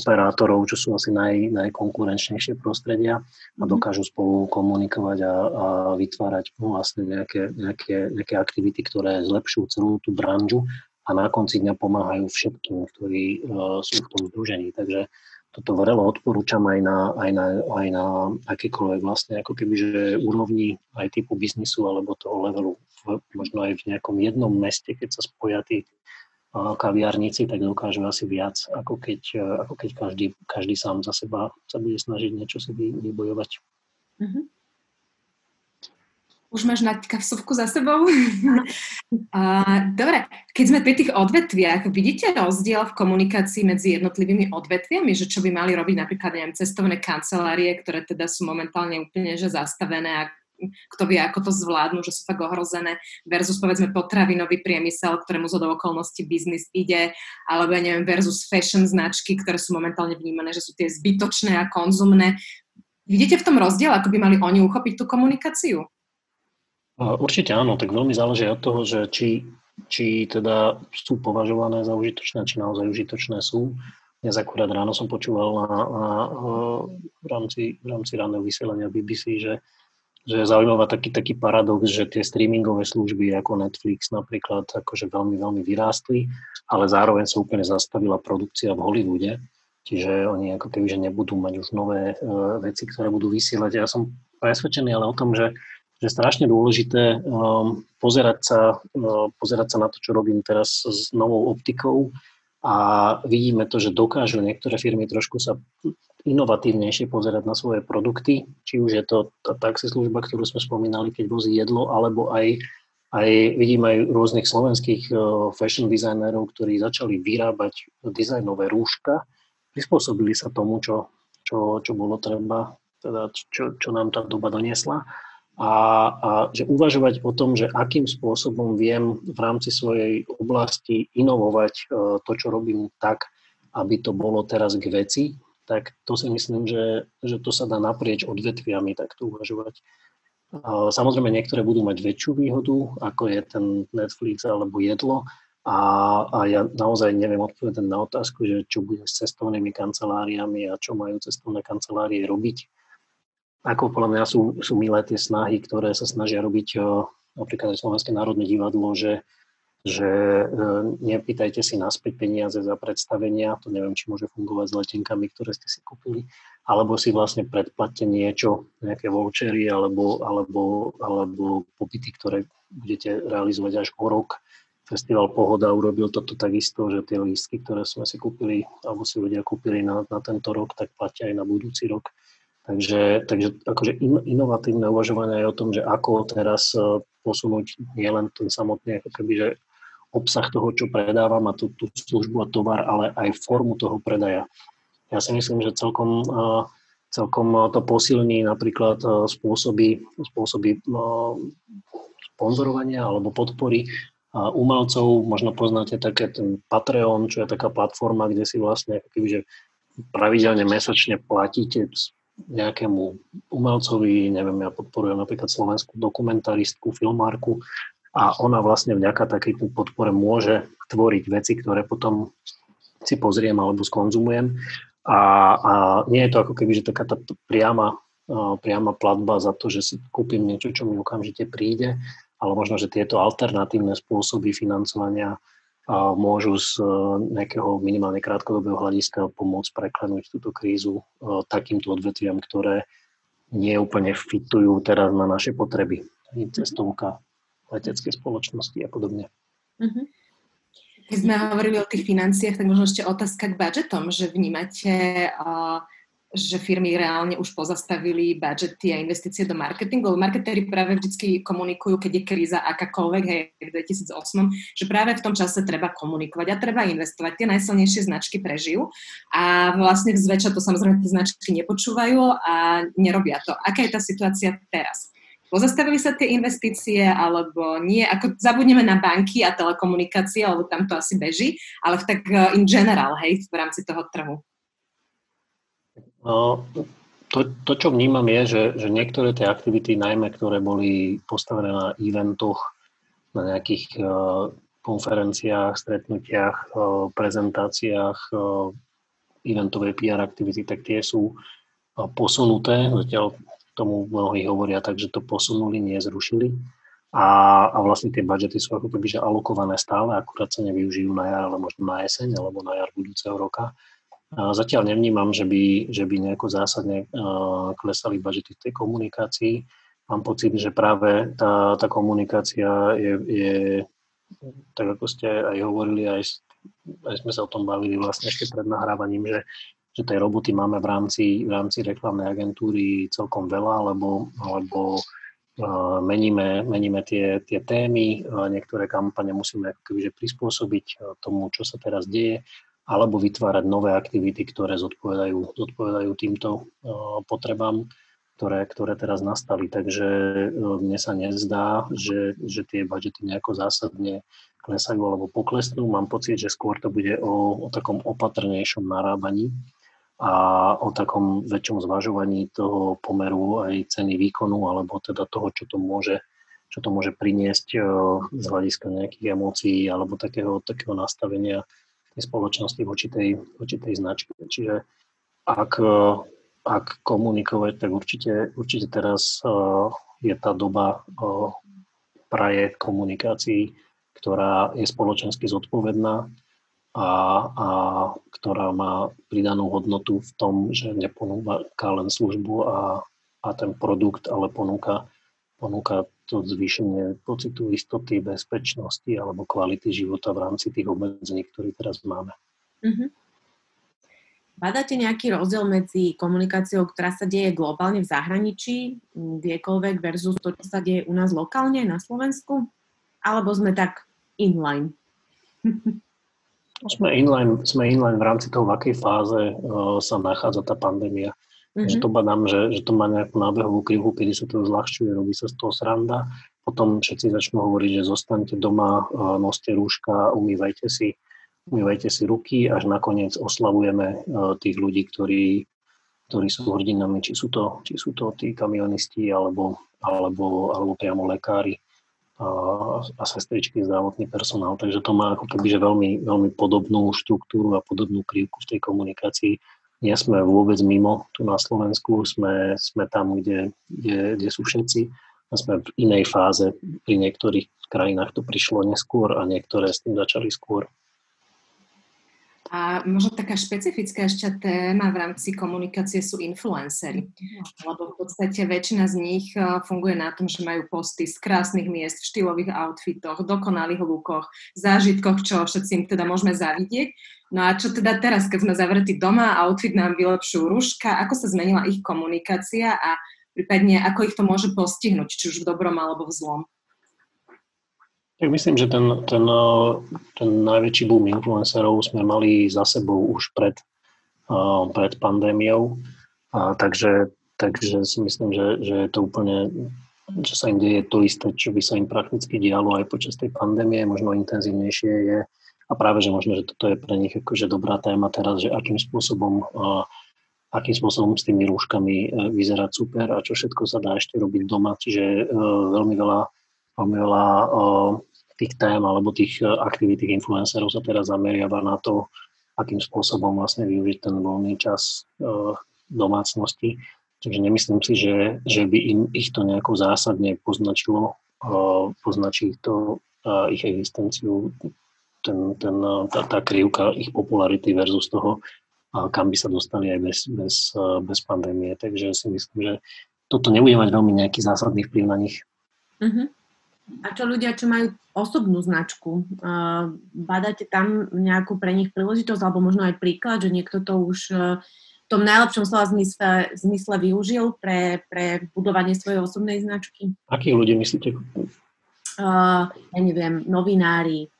operátorov, čo sú asi naj, najkonkurenčnejšie prostredia a mhm. dokážu spolu komunikovať a, a vytvárať no, vlastne nejaké, nejaké, nejaké aktivity, ktoré zlepšujú celú tú branžu a na konci dňa pomáhajú všetkým, ktorí uh, sú v tom združení. Takže toto vrelo odporúčam aj na, aj na, aj na akékoľvek vlastne ako keby, že úrovni aj typu biznisu alebo toho levelu, v, možno aj v nejakom jednom meste, keď sa spoja tí kaviarníci, tak dokážu asi viac, ako keď, ako keď každý, každý sám za seba sa bude snažiť niečo si vybojovať. Mm-hmm. Už máš Naďka vsuvku za sebou? dobre, keď sme pri tých odvetviach, vidíte rozdiel v komunikácii medzi jednotlivými odvetviami, že čo by mali robiť napríklad, neviem, cestovné kancelárie, ktoré teda sú momentálne úplne že zastavené a kto vie, ako to zvládnu, že sú tak ohrozené, versus povedzme potravinový priemysel, ktorému zo do okolností biznis ide, alebo ja neviem, versus fashion značky, ktoré sú momentálne vnímané, že sú tie zbytočné a konzumné. Vidíte v tom rozdiel, ako by mali oni uchopiť tú komunikáciu? Určite áno, tak veľmi záleží od toho, že či, či teda sú považované za užitočné, či naozaj užitočné sú. Dnes akurát ráno som počúval na, na, v, rámci, v rámci ráneho vysielania BBC, že, že je zaujímavá taký, taký paradox, že tie streamingové služby ako Netflix napríklad akože veľmi, veľmi vyrástli, ale zároveň sa úplne zastavila produkcia v Hollywoode, čiže oni ako keby, že nebudú mať už nové uh, veci, ktoré budú vysielať. Ja som presvedčený ale o tom, že že je strašne dôležité um, pozerať, sa, uh, pozerať sa na to, čo robím teraz s novou optikou. A vidíme to, že dokážu niektoré firmy trošku sa inovatívnejšie pozerať na svoje produkty, či už je to tá taxislužba, ktorú sme spomínali, keď vozí jedlo, alebo aj, aj vidím aj rôznych slovenských uh, fashion designérov, ktorí začali vyrábať dizajnové rúška, prispôsobili sa tomu, čo, čo, čo bolo treba, teda čo, čo nám tá doba doniesla a, a že uvažovať o tom, že akým spôsobom viem v rámci svojej oblasti inovovať e, to, čo robím tak, aby to bolo teraz k veci, tak to si myslím, že, že to sa dá naprieč odvetviami takto uvažovať. Samozrejme, niektoré budú mať väčšiu výhodu, ako je ten Netflix alebo jedlo. A, a ja naozaj neviem odpovedať na otázku, že čo bude s cestovnými kanceláriami a čo majú cestovné kancelárie robiť ako podľa mňa sú, sú milé tie snahy, ktoré sa snažia robiť napríklad aj Slovenské národné divadlo, že, že e, nepýtajte si naspäť peniaze za predstavenia, to neviem, či môže fungovať s letenkami, ktoré ste si kúpili, alebo si vlastne predplatte niečo, nejaké vouchery alebo, alebo, alebo pobyty, ktoré budete realizovať až o rok. Festival Pohoda urobil toto takisto, že tie lístky, ktoré sme si kúpili, alebo si ľudia kúpili na, na tento rok, tak platia aj na budúci rok. Takže, takže akože in, inovatívne uvažovanie je o tom, že ako teraz e, posunúť nielen ten samotný ako keby, že obsah toho, čo predávam a tú, tú službu a tovar, ale aj formu toho predaja. Ja si myslím, že celkom, e, celkom to posilní napríklad e, spôsoby, spôsoby sponzorovania alebo podpory umelcov. Možno poznáte také ten Patreon, čo je taká platforma, kde si vlastne ako keby, že pravidelne mesačne platíte nejakému umelcovi, neviem, ja podporujem napríklad slovenskú dokumentaristku, filmárku a ona vlastne vďaka takejto podpore môže tvoriť veci, ktoré potom si pozriem alebo skonzumujem. A, a nie je to ako keby, že taká tá priama, priama platba za to, že si kúpim niečo, čo mi okamžite príde, ale možno, že tieto alternatívne spôsoby financovania a môžu z e, nejakého minimálne krátkodobého hľadiska pomôcť preklenúť túto krízu e, takýmto odvetviam, ktoré nie úplne fitujú teraz na naše potreby. Cestovka, letecké spoločnosti a podobne. Uh-huh. Keď sme hovorili o tých financiách, tak možno ešte otázka k budžetom, že vnímate uh, že firmy reálne už pozastavili budžety a investície do marketingu, lebo marketéri práve vždy komunikujú, keď je kríza akákoľvek, hej, v 2008, že práve v tom čase treba komunikovať a treba investovať. Tie najsilnejšie značky prežijú a vlastne zväčša to samozrejme tie značky nepočúvajú a nerobia to. Aká je tá situácia teraz? Pozastavili sa tie investície alebo nie? Ako zabudneme na banky a telekomunikácie, lebo tam to asi beží, ale tak eh, in general, hej, v rámci toho trhu. No, to, to, čo vnímam, je, že, že niektoré tie aktivity, najmä ktoré boli postavené na eventoch, na nejakých uh, konferenciách, stretnutiach, uh, prezentáciách, uh, eventovej PR aktivity, tak tie sú posunuté. Zatiaľ tomu mnohí hovoria tak, že to posunuli, nie zrušili. A, a vlastne tie budžety sú ako keby že alokované stále, akurát sa nevyužijú na jar, ale možno na jeseň alebo na jar budúceho roka. Zatiaľ nevnímam, že by, že by nejako zásadne klesali budžety v tej komunikácii. Mám pocit, že práve tá, tá komunikácia je, je, tak ako ste aj hovorili, aj, aj sme sa o tom bavili vlastne ešte pred nahrávaním, že, že tej roboty máme v rámci, v rámci reklamnej agentúry celkom veľa, lebo, lebo meníme, meníme tie, tie témy, niektoré kampane musíme akože prispôsobiť tomu, čo sa teraz deje alebo vytvárať nové aktivity, ktoré zodpovedajú, zodpovedajú týmto uh, potrebám, ktoré, ktoré teraz nastali. Takže uh, mne sa nezdá, že, že tie budžety nejako zásadne klesajú alebo poklesnú. Mám pocit, že skôr to bude o, o takom opatrnejšom narábaní a o takom väčšom zvažovaní toho pomeru aj ceny výkonu alebo teda toho, čo to môže čo to môže priniesť uh, z hľadiska nejakých emócií alebo takého, takého nastavenia tej spoločnosti voči tej, voči tej značke. Čiže ak, ak komunikovať, tak určite, určite teraz uh, je tá doba uh, praje komunikácií, ktorá je spoločensky zodpovedná a, a ktorá má pridanú hodnotu v tom, že neponúka len službu a, a ten produkt, ale ponúka, ponúka to zvýšenie pocitu istoty, bezpečnosti alebo kvality života v rámci tých obmedzení, ktoré teraz máme. Mm-hmm. Badáte nejaký rozdiel medzi komunikáciou, ktorá sa deje globálne v zahraničí, kdekoľvek, versus to, čo sa deje u nás lokálne na Slovensku? Alebo sme tak inline? sme inline, sme inline v rámci toho, v akej fáze uh, sa nachádza tá pandémia. Mm-hmm. Že to badám, že, že to má nejakú nábehovú krivku, kedy sa to zľahčuje, robí sa z toho sranda. Potom všetci začnú hovoriť, že zostanete doma, noste rúška, umývajte si, umývajte si ruky, až nakoniec oslavujeme tých ľudí, ktorí, ktorí sú hrdinami, či sú to, či sú to tí kamionisti alebo, alebo, alebo priamo lekári a, a sestričky, zdravotný personál. Takže to má ako keby že veľmi, veľmi podobnú štruktúru a podobnú krivku v tej komunikácii nie sme vôbec mimo tu na Slovensku, sme, sme tam, kde, kde, kde sú všetci a sme v inej fáze. Pri niektorých krajinách to prišlo neskôr a niektoré s tým začali skôr. A možno taká špecifická ešte téma v rámci komunikácie sú influencery. Lebo v podstate väčšina z nich eh, funguje na tom, že majú posty z krásnych miest, v štýlových outfitoch, dokonalých lúkoch, zážitkoch, čo všetci im teda môžeme zavidieť. No a čo teda teraz, keď sme zavretí doma, outfit nám vylepšujú rúška, ako sa zmenila ich komunikácia a prípadne ako ich to môže postihnúť, či už v dobrom alebo v zlom? Tak myslím, že ten, ten, ten najväčší boom influencerov sme mali za sebou už pred, pred pandémiou, a takže, takže si myslím, že, že je to úplne, že sa im deje to isté, čo by sa im prakticky dialo aj počas tej pandémie, možno intenzívnejšie je a práve, že možno, že toto je pre nich akože dobrá téma teraz, že akým spôsobom akým spôsobom s tými rúškami vyzerať super a čo všetko sa dá ešte robiť doma. Čiže veľmi veľa veľa tých tém alebo tých e, aktivít influencerov sa teraz zameriava na to, akým spôsobom vlastne využiť ten voľný čas e, domácnosti. Takže nemyslím si, že, že by im ich to nejako zásadne poznačilo, e, poznačí to ich existenciu, ten, ten, tá, tá krivka ich popularity versus toho, kam by sa dostali aj bez, bez, bez pandémie. Takže si myslím, že toto nebude mať veľmi nejaký zásadný vplyv na nich. Mm-hmm. A čo ľudia, čo majú osobnú značku, badáte tam nejakú pre nich príležitosť alebo možno aj príklad, že niekto to už uh, v tom najlepšom slova zmysle, zmysle využil pre, pre budovanie svojej osobnej značky? Akých ľudí myslíte? Uh, ja neviem, novinári,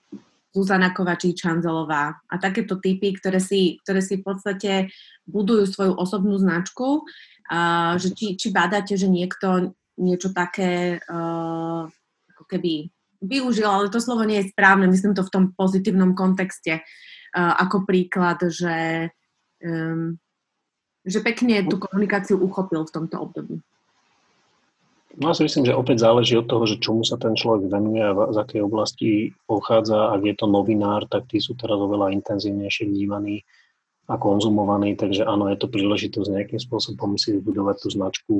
Zuzana Kovačí-Čanzelová a takéto typy, ktoré si, ktoré si v podstate budujú svoju osobnú značku, uh, že či, či badáte, že niekto niečo také uh, ako keby využil, ale to slovo nie je správne, myslím to v tom pozitívnom kontexte, uh, ako príklad, že, um, že pekne tú komunikáciu uchopil v tomto období. No ja si myslím, že opäť záleží od toho, že čomu sa ten človek venuje a z akej oblasti pochádza. Ak je to novinár, tak tí sú teraz oveľa intenzívnejšie vnímaní a konzumovaní, takže áno, je to príležitosť nejakým spôsobom si vybudovať tú značku,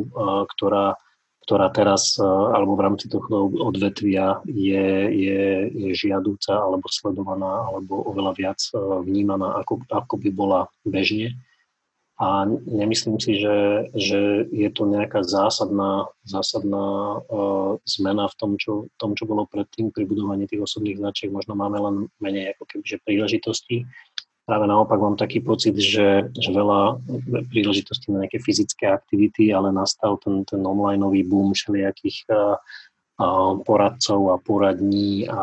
ktorá ktorá teraz e, alebo v rámci tohto odvetvia je, je, je žiadúca alebo sledovaná alebo oveľa viac e, vnímaná, ako, ako by bola bežne. A nemyslím si, že, že je to nejaká zásadná, zásadná uh, zmena v tom čo, tom, čo bolo predtým pri budovaní tých osobných značiek. Možno máme len menej ako keby, že príležitosti práve naopak mám taký pocit, že, že veľa príležitostí na nejaké fyzické aktivity, ale nastal ten, ten onlineový boom všelijakých a, a poradcov a poradní a,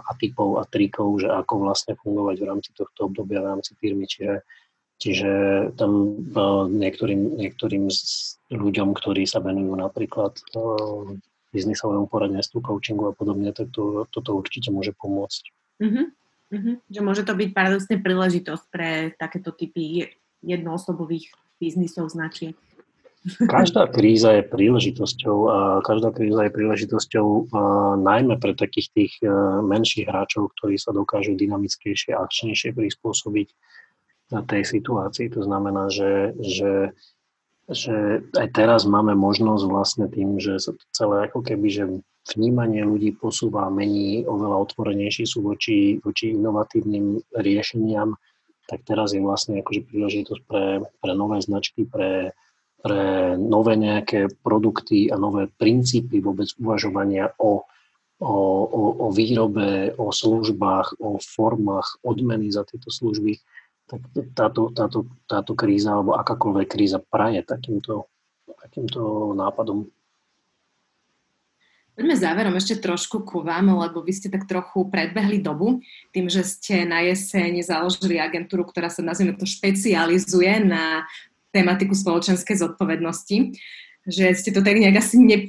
a typov a trikov, že ako vlastne fungovať v rámci tohto obdobia, v rámci firmy. Čiže, čiže tam niektorým, niektorým z ľuďom, ktorí sa venujú napríklad biznisovému poradenstvu, coachingu a podobne, tak to, toto určite môže pomôcť. Mm-hmm. Mm-hmm. Že môže to byť paradoxne príležitosť pre takéto typy jednoosobových biznisov značiek. Každá kríza je príležitosťou a každá kríza je príležitosťou najmä pre takých tých e, menších hráčov, ktorí sa dokážu dynamickejšie a akčnejšie prispôsobiť na tej situácii. To znamená, že, že, že aj teraz máme možnosť vlastne tým, že sa to celé ako keby, že vnímanie ľudí posúva, mení, oveľa otvorenejší sú voči, voči inovatívnym riešeniam, tak teraz je vlastne akože príležitosť pre, pre nové značky, pre, pre nové nejaké produkty a nové princípy vôbec uvažovania o, o, o, o výrobe, o službách, o formách odmeny za tieto služby, tak táto, táto, táto kríza alebo akákoľvek kríza praje takýmto, takýmto nápadom. Poďme záverom ešte trošku ku vám, lebo vy ste tak trochu predbehli dobu tým, že ste na jeseň založili agentúru, ktorá sa nazvime to špecializuje na tematiku spoločenskej zodpovednosti že ste to tak nejak asi ne,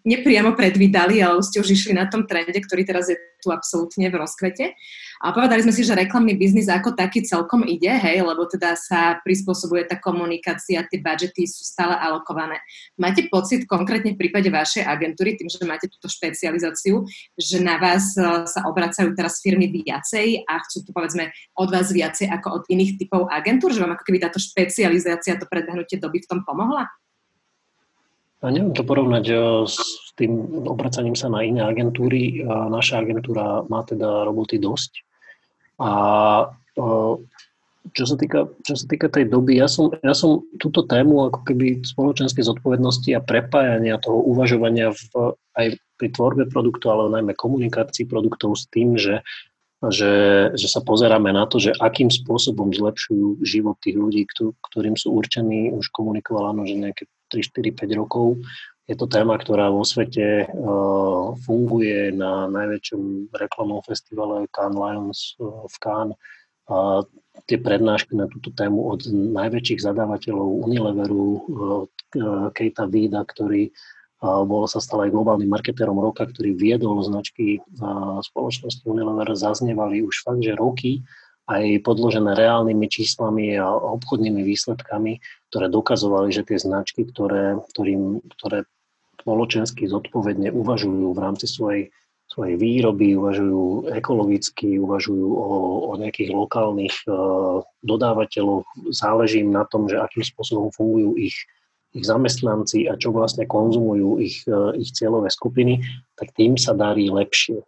nepriamo predvídali, ale ste už išli na tom trende, ktorý teraz je tu absolútne v rozkvete. A povedali sme si, že reklamný biznis ako taký celkom ide, hej, lebo teda sa prispôsobuje tá komunikácia, tie budžety sú stále alokované. Máte pocit konkrétne v prípade vašej agentúry, tým, že máte túto špecializáciu, že na vás e, sa obracajú teraz firmy viacej a chcú to povedzme od vás viacej ako od iných typov agentúr, že vám ako keby táto špecializácia, to predhnutie doby v tom pomohla? A neviem to porovnať eh, s tým obracaním sa na iné agentúry. Naša agentúra má teda roboty dosť. A eh, čo sa týka, čo sa týka tej doby, ja som, ja som túto tému ako keby spoločenskej zodpovednosti a prepájania toho uvažovania v, aj pri tvorbe produktu, ale najmä komunikácii produktov s tým, že, že, že sa pozeráme na to, že akým spôsobom zlepšujú život tých ľudí, ktorým sú určení, už komunikovala, no, že nejaké 3, 4, 5 rokov. Je to téma, ktorá vo svete uh, funguje na najväčšom reklamnom festivale Cannes Lions uh, v Cannes. A tie prednášky na túto tému od najväčších zadávateľov Unileveru, uh, Kejta Vida, ktorý bol sa stal aj globálnym marketérom roka, ktorý viedol značky spoločnosti Unilever, zaznievali už fakt, že roky aj podložené reálnymi číslami a obchodnými výsledkami, ktoré dokazovali, že tie značky, ktoré, ktorým, ktoré spoločensky zodpovedne uvažujú v rámci svojej, svojej výroby, uvažujú ekologicky, uvažujú o, o nejakých lokálnych uh, dodávateľoch, záleží im na tom, že akým spôsobom fungujú ich, ich zamestnanci a čo vlastne konzumujú ich, uh, ich cieľové skupiny, tak tým sa darí lepšie.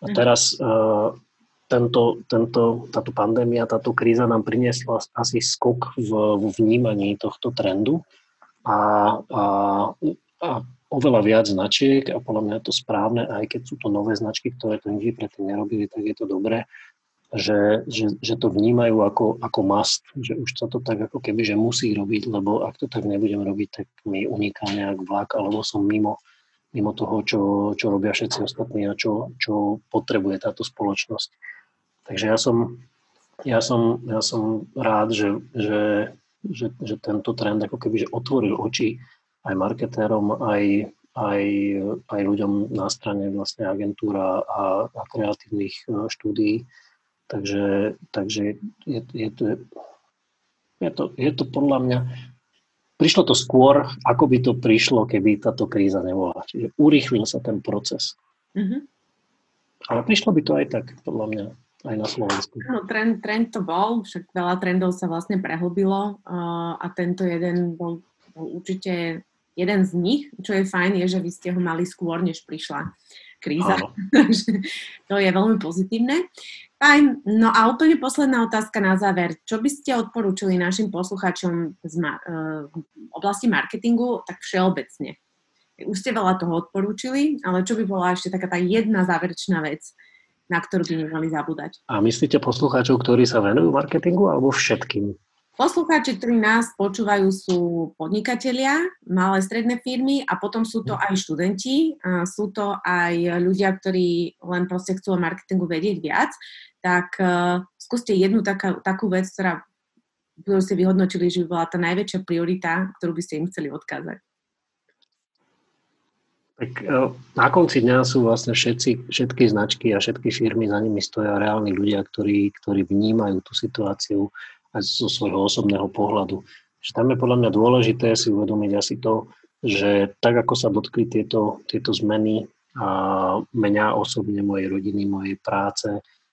A mhm. teraz uh, tento, tento, táto pandémia, táto kríza nám priniesla asi skok v, vnímaní tohto trendu a, a, a oveľa viac značiek a podľa mňa je to správne, aj keď sú to nové značky, ktoré to nikdy predtým nerobili, tak je to dobré, že, že, že to vnímajú ako, ako must, že už sa to tak ako keby, že musí robiť, lebo ak to tak nebudem robiť, tak mi uniká nejak vlak, alebo som mimo, mimo toho, čo, čo robia všetci ostatní a čo, čo potrebuje táto spoločnosť. Takže ja som, ja som, ja som rád, že, že, že, že tento trend ako keby že otvoril oči aj marketérom, aj, aj, aj ľuďom na strane vlastne agentúra a, a kreatívnych e, štúdií. Takže, takže je, je, to, je, to, je to podľa mňa Prišlo to skôr, ako by to prišlo, keby táto kríza nebola. Čiže urýchlil sa ten proces. Mm-hmm. Ale prišlo by to aj tak, podľa mňa aj na Slovensku. No, trend, trend to bol, však veľa trendov sa vlastne prehlbilo uh, a tento jeden bol, bol určite jeden z nich. Čo je fajn, je, že vy ste ho mali skôr, než prišla kríza. Takže to je veľmi pozitívne. Fajn. No a úplne posledná otázka na záver. Čo by ste odporúčili našim poslucháčom z ma- uh, oblasti marketingu tak všeobecne? Už ste veľa toho odporúčili, ale čo by bola ešte taká tá jedna záverečná vec, na ktorú by nemali zabúdať. A myslíte poslucháčov, ktorí sa venujú marketingu alebo všetkým? Poslucháči, ktorí nás počúvajú, sú podnikatelia, malé stredné firmy a potom sú to aj študenti, sú to aj ľudia, ktorí len proste chcú o marketingu vedieť viac. Tak uh, skúste jednu taká, takú vec, ktorá, ktorú ste vyhodnotili, že by bola tá najväčšia priorita, ktorú by ste im chceli odkázať. Tak e, na konci dňa sú vlastne všetci, všetky značky a všetky firmy, za nimi stoja reálni ľudia, ktorí, ktorí vnímajú tú situáciu aj zo svojho osobného pohľadu. Že tam je podľa mňa dôležité si uvedomiť asi to, že tak ako sa dotkli tieto, tieto zmeny a mňa osobne, mojej rodiny, mojej práce,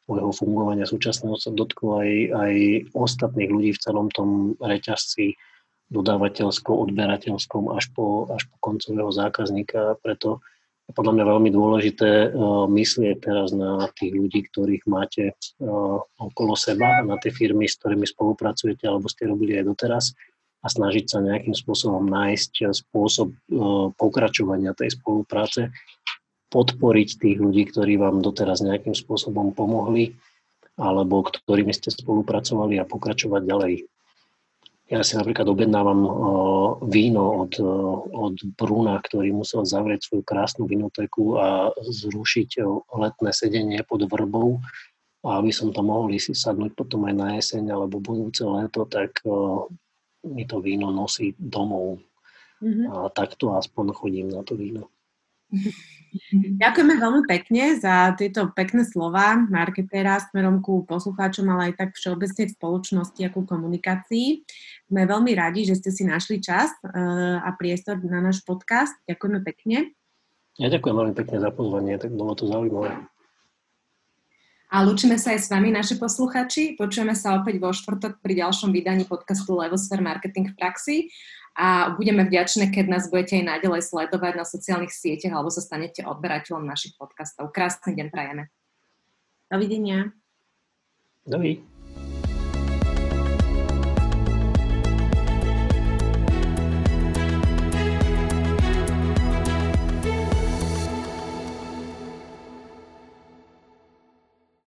môjho fungovania súčasného sa dotklo aj, aj ostatných ľudí v celom tom reťazci dodávateľskom, odberateľskom až po, až po koncového zákazníka. Preto je podľa mňa veľmi dôležité uh, myslieť teraz na tých ľudí, ktorých máte uh, okolo seba, na tie firmy, s ktorými spolupracujete alebo ste robili aj doteraz a snažiť sa nejakým spôsobom nájsť spôsob uh, pokračovania tej spolupráce, podporiť tých ľudí, ktorí vám doteraz nejakým spôsobom pomohli alebo ktorými ste spolupracovali a pokračovať ďalej. Ja si napríklad objednávam víno od, od Bruna, ktorý musel zavrieť svoju krásnu vinoteku a zrušiť letné sedenie pod vrbou. A aby som tam mohol si sadnúť potom aj na jeseň alebo budúce leto, tak mi to víno nosí domov. Mm-hmm. A takto aspoň chodím na to víno. Ďakujeme veľmi pekne za tieto pekné slova marketéra smerom ku poslucháčom, ale aj tak všeobecne v spoločnosti a ku komunikácii. Sme veľmi radi, že ste si našli čas uh, a priestor na náš podcast. Ďakujeme pekne. Ja ďakujem veľmi pekne za pozvanie, tak bolo to zaujímavé. A lúčime sa aj s vami, naši posluchači. Počujeme sa opäť vo štvrtok pri ďalšom vydaní podcastu Levosphere Marketing v praxi a budeme vďačné, keď nás budete aj naďalej sledovať na sociálnych sieťach alebo sa stanete odberateľom našich podcastov. Krásny deň prajeme. Dovidenia. Dovidenia.